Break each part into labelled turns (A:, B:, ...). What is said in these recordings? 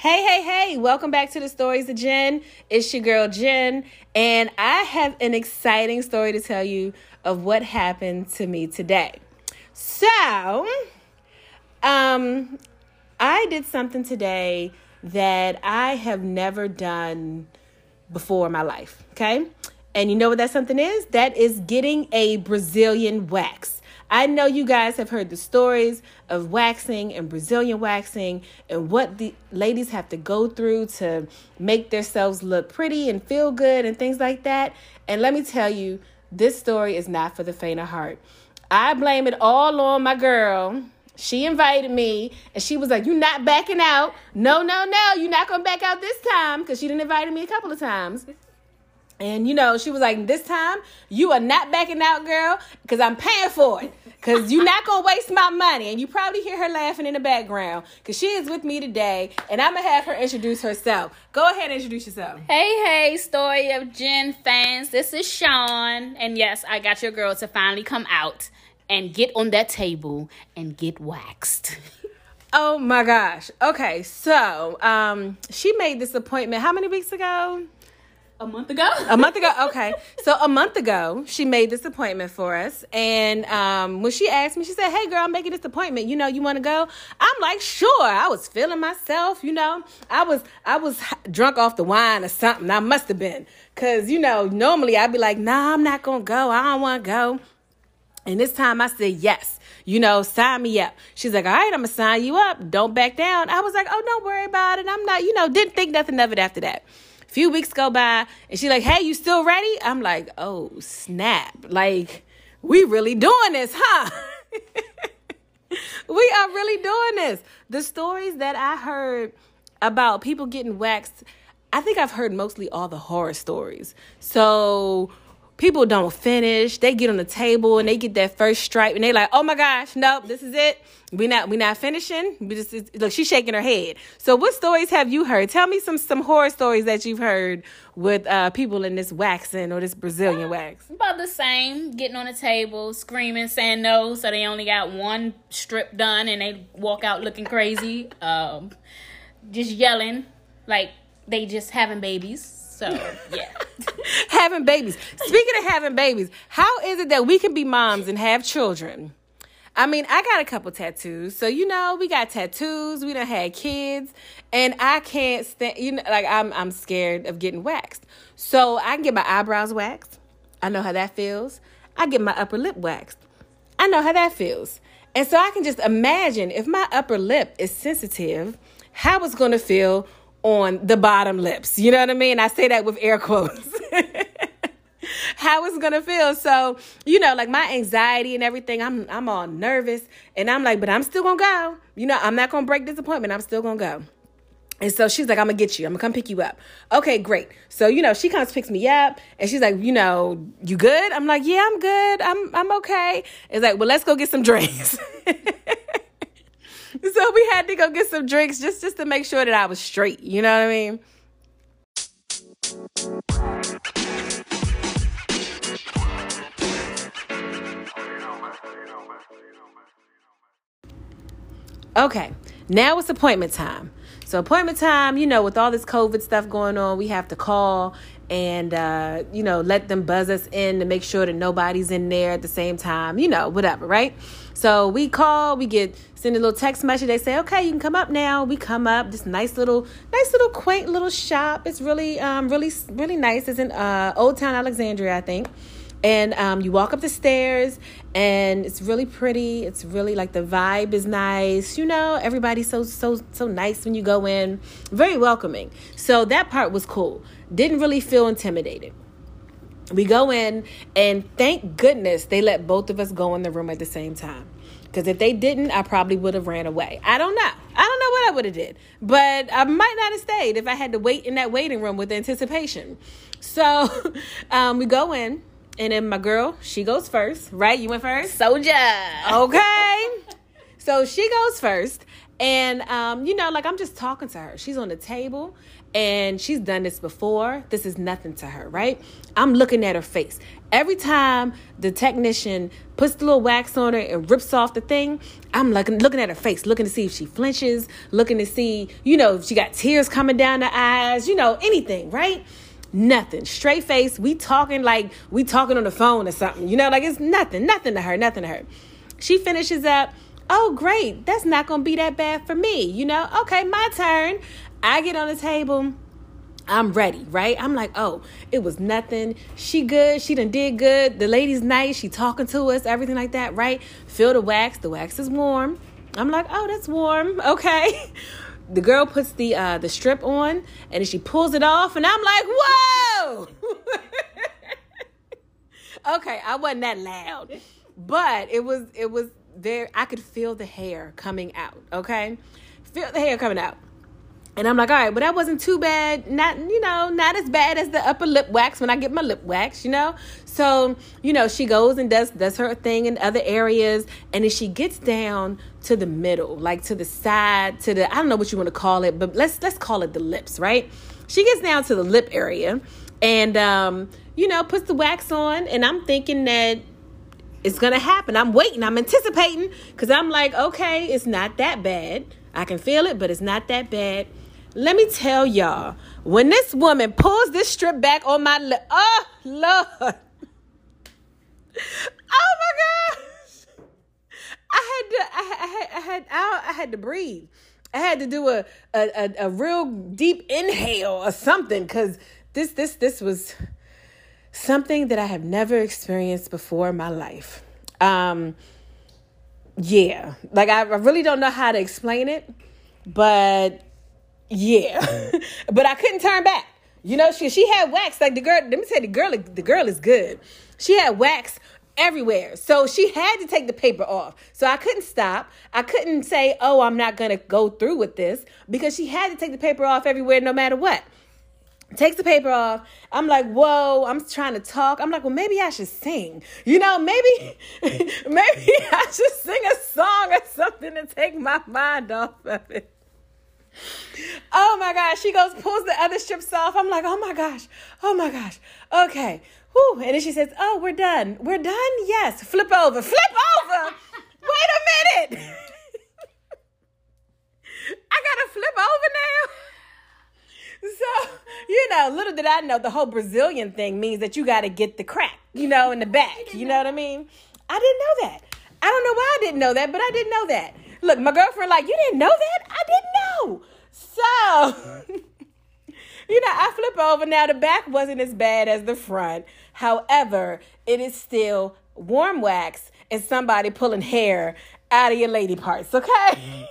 A: Hey, hey, hey, welcome back to the Stories of Jen. It's your girl Jen, and I have an exciting story to tell you of what happened to me today. So, um, I did something today that I have never done before in my life, okay? And you know what that something is? That is getting a Brazilian wax. I know you guys have heard the stories of waxing and Brazilian waxing and what the ladies have to go through to make themselves look pretty and feel good and things like that. And let me tell you, this story is not for the faint of heart. I blame it all on my girl. She invited me and she was like, You not backing out. No, no, no, you're not gonna back out this time because she didn't invite me a couple of times. And you know, she was like, This time you are not backing out, girl, because I'm paying for it. Cause you're not gonna waste my money, and you probably hear her laughing in the background. Cause she is with me today, and I'm gonna have her introduce herself. Go ahead and introduce yourself.
B: Hey, hey, story of Jen fans. This is Sean, and yes, I got your girl to finally come out and get on that table and get waxed.
A: Oh my gosh. Okay, so um, she made this appointment how many weeks ago?
B: A month ago.
A: a month ago. Okay. So a month ago, she made this appointment for us. And um, when she asked me, she said, Hey, girl, I'm making this appointment. You know, you want to go? I'm like, Sure. I was feeling myself. You know, I was I was drunk off the wine or something. I must have been. Because, you know, normally I'd be like, Nah, I'm not to go. I don't want to go. And this time I said, Yes you know, sign me up. She's like, all right, I'm gonna sign you up. Don't back down. I was like, oh, don't worry about it. I'm not, you know, didn't think nothing of it after that few weeks go by and she's like, hey, you still ready? I'm like, oh, snap. Like, we really doing this, huh? we are really doing this. The stories that I heard about people getting waxed, I think I've heard mostly all the horror stories. So people don't finish. They get on the table and they get that first stripe and they like, oh my gosh, nope, this is it. We not we not finishing. We just look, she's shaking her head. So what stories have you heard? Tell me some some horror stories that you've heard with uh, people in this waxing or this Brazilian wax.
B: About the same, getting on the table, screaming, saying no, so they only got one strip done and they walk out looking crazy. Um, just yelling like they just having babies. So yeah.
A: having babies. Speaking of having babies, how is it that we can be moms and have children? I mean, I got a couple tattoos. So, you know, we got tattoos, we done had kids, and I can't stand you know, like I'm I'm scared of getting waxed. So I can get my eyebrows waxed. I know how that feels. I get my upper lip waxed. I know how that feels. And so I can just imagine if my upper lip is sensitive, how it's gonna feel on the bottom lips. You know what I mean? I say that with air quotes. how it's gonna feel. So, you know, like my anxiety and everything, I'm I'm all nervous. And I'm like, but I'm still gonna go. You know, I'm not gonna break this appointment. I'm still gonna go. And so she's like, I'm gonna get you. I'm gonna come pick you up. Okay, great. So, you know, she comes picks me up and she's like, you know, you good? I'm like, yeah, I'm good. I'm I'm okay. It's like, well, let's go get some drinks. so we had to go get some drinks just just to make sure that I was straight. You know what I mean? Okay, now it's appointment time. So appointment time, you know, with all this COVID stuff going on, we have to call and uh, you know let them buzz us in to make sure that nobody's in there at the same time. You know, whatever, right? So we call, we get send a little text message. They say, okay, you can come up now. We come up. This nice little, nice little quaint little shop. It's really, um, really, really nice. It's in uh, Old Town Alexandria, I think. And um, you walk up the stairs, and it's really pretty. It's really like the vibe is nice. You know, everybody's so so so nice when you go in. Very welcoming. So that part was cool. Didn't really feel intimidated we go in and thank goodness they let both of us go in the room at the same time because if they didn't i probably would have ran away i don't know i don't know what i would have did but i might not have stayed if i had to wait in that waiting room with anticipation so um, we go in and then my girl she goes first right you went first
B: soldier
A: okay so she goes first And um, you know, like I'm just talking to her. She's on the table and she's done this before. This is nothing to her, right? I'm looking at her face. Every time the technician puts the little wax on her and rips off the thing, I'm looking looking at her face, looking to see if she flinches, looking to see, you know, if she got tears coming down the eyes, you know, anything, right? Nothing. Straight face. We talking like we talking on the phone or something. You know, like it's nothing, nothing to her, nothing to her. She finishes up. Oh, great. That's not to be that bad for me. You know, okay, my turn. I get on the table. I'm ready, right? I'm like, oh, it was nothing. She good. She done did good. The lady's nice. She talking to us, everything like that, right? Feel the wax. The wax is warm. I'm like, oh, that's warm. Okay. The girl puts the uh, the strip on and she pulls it off, and I'm like, whoa. okay, I wasn't that loud, but it was it was there. I could feel the hair coming out. Okay, feel the hair coming out. And I'm like, all right, but that wasn't too bad. Not, you know, not as bad as the upper lip wax when I get my lip wax, you know? So, you know, she goes and does does her thing in other areas. And then she gets down to the middle, like to the side, to the I don't know what you want to call it, but let's let's call it the lips, right? She gets down to the lip area and um, you know, puts the wax on, and I'm thinking that it's gonna happen. I'm waiting, I'm anticipating, because I'm like, okay, it's not that bad. I can feel it, but it's not that bad. Let me tell y'all, when this woman pulls this strip back on my lip, oh Lord. Oh my gosh. I had to I had I had I, I had to breathe. I had to do a a, a, a real deep inhale or something because this this this was something that I have never experienced before in my life. Um yeah. Like I, I really don't know how to explain it, but yeah, but I couldn't turn back. You know, she she had wax. Like the girl, let me say the girl, the girl is good. She had wax everywhere. So she had to take the paper off. So I couldn't stop. I couldn't say, "Oh, I'm not going to go through with this" because she had to take the paper off everywhere no matter what. Takes the paper off. I'm like, "Whoa, I'm trying to talk." I'm like, "Well, maybe I should sing." You know, maybe maybe I should sing a song or something to take my mind off of it. Oh my gosh. She goes, pulls the other strips off. I'm like, oh my gosh. Oh my gosh. Okay. Whew. And then she says, oh, we're done. We're done? Yes. Flip over. Flip over. Wait a minute. I got to flip over now. So, you know, little did I know the whole Brazilian thing means that you got to get the crack, you know, in the back. You know what I mean? I didn't know that. I don't know why I didn't know that, but I didn't know that. Look, my girlfriend, like, you didn't know that? So, you know, I flip over. Now, the back wasn't as bad as the front. However, it is still warm wax and somebody pulling hair out of your lady parts, okay?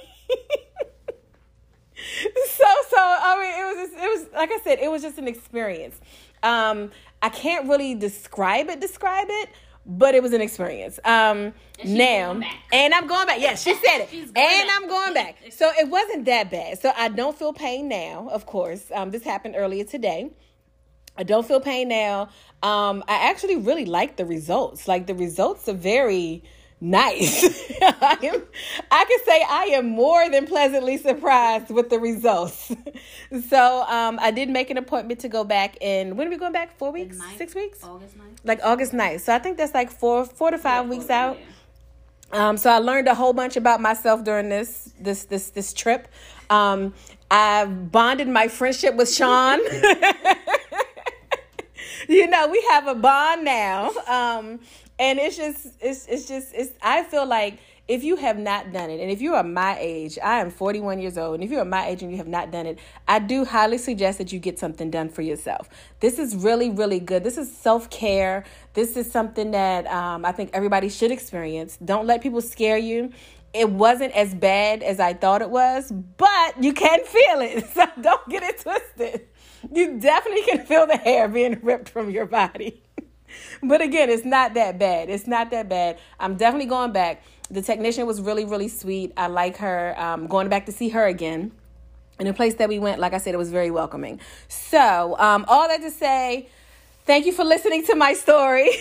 A: so, so, I mean, it was, just, it was, like I said, it was just an experience. Um, I can't really describe it, describe it, but it was an experience. Um, and now, and I'm going back. Yes, she said it. and back. I'm going back. So it wasn't that bad. So I don't feel pain now. Of course, um, this happened earlier today. I don't feel pain now. Um, I actually really like the results. Like the results are very nice. I am I can say I am more than pleasantly surprised with the results. so um I did make an appointment to go back in when are we going back? Four weeks? Six weeks? August 9th. Like August 9th. So I think that's like four four to five yeah, weeks out. Yeah. Um so I learned a whole bunch about myself during this this this this trip. Um I bonded my friendship with Sean. you know, we have a bond now. Um, and it's just it's it's just it's i feel like if you have not done it and if you are my age i am 41 years old and if you are my age and you have not done it i do highly suggest that you get something done for yourself. This is really really good. This is self-care. This is something that um, i think everybody should experience. Don't let people scare you. It wasn't as bad as i thought it was but you can feel it. So don't get it twisted you definitely can feel the hair being ripped from your body but again, it's not that bad. It's not that bad. I'm definitely going back. The technician was really, really sweet. I like her. Um, going back to see her again. In the place that we went, like I said, it was very welcoming. So, um, all that to say, thank you for listening to my story.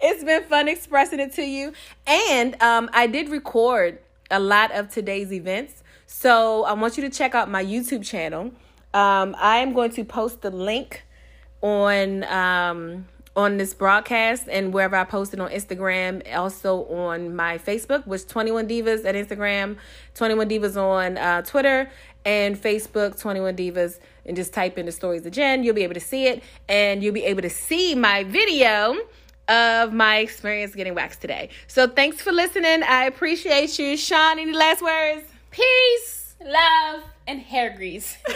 A: it's been fun expressing it to you. And um, I did record a lot of today's events. So I want you to check out my YouTube channel. Um, I am going to post the link on um, on this broadcast and wherever I posted on Instagram, also on my Facebook, which 21 Divas at Instagram, 21 Divas on uh, Twitter, and Facebook, 21 Divas, and just type in the stories of Jen. You'll be able to see it, and you'll be able to see my video of my experience getting waxed today. So thanks for listening. I appreciate you. Sean, any last words?
B: Peace, love, and hair grease.
A: All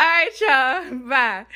A: right, y'all. Bye.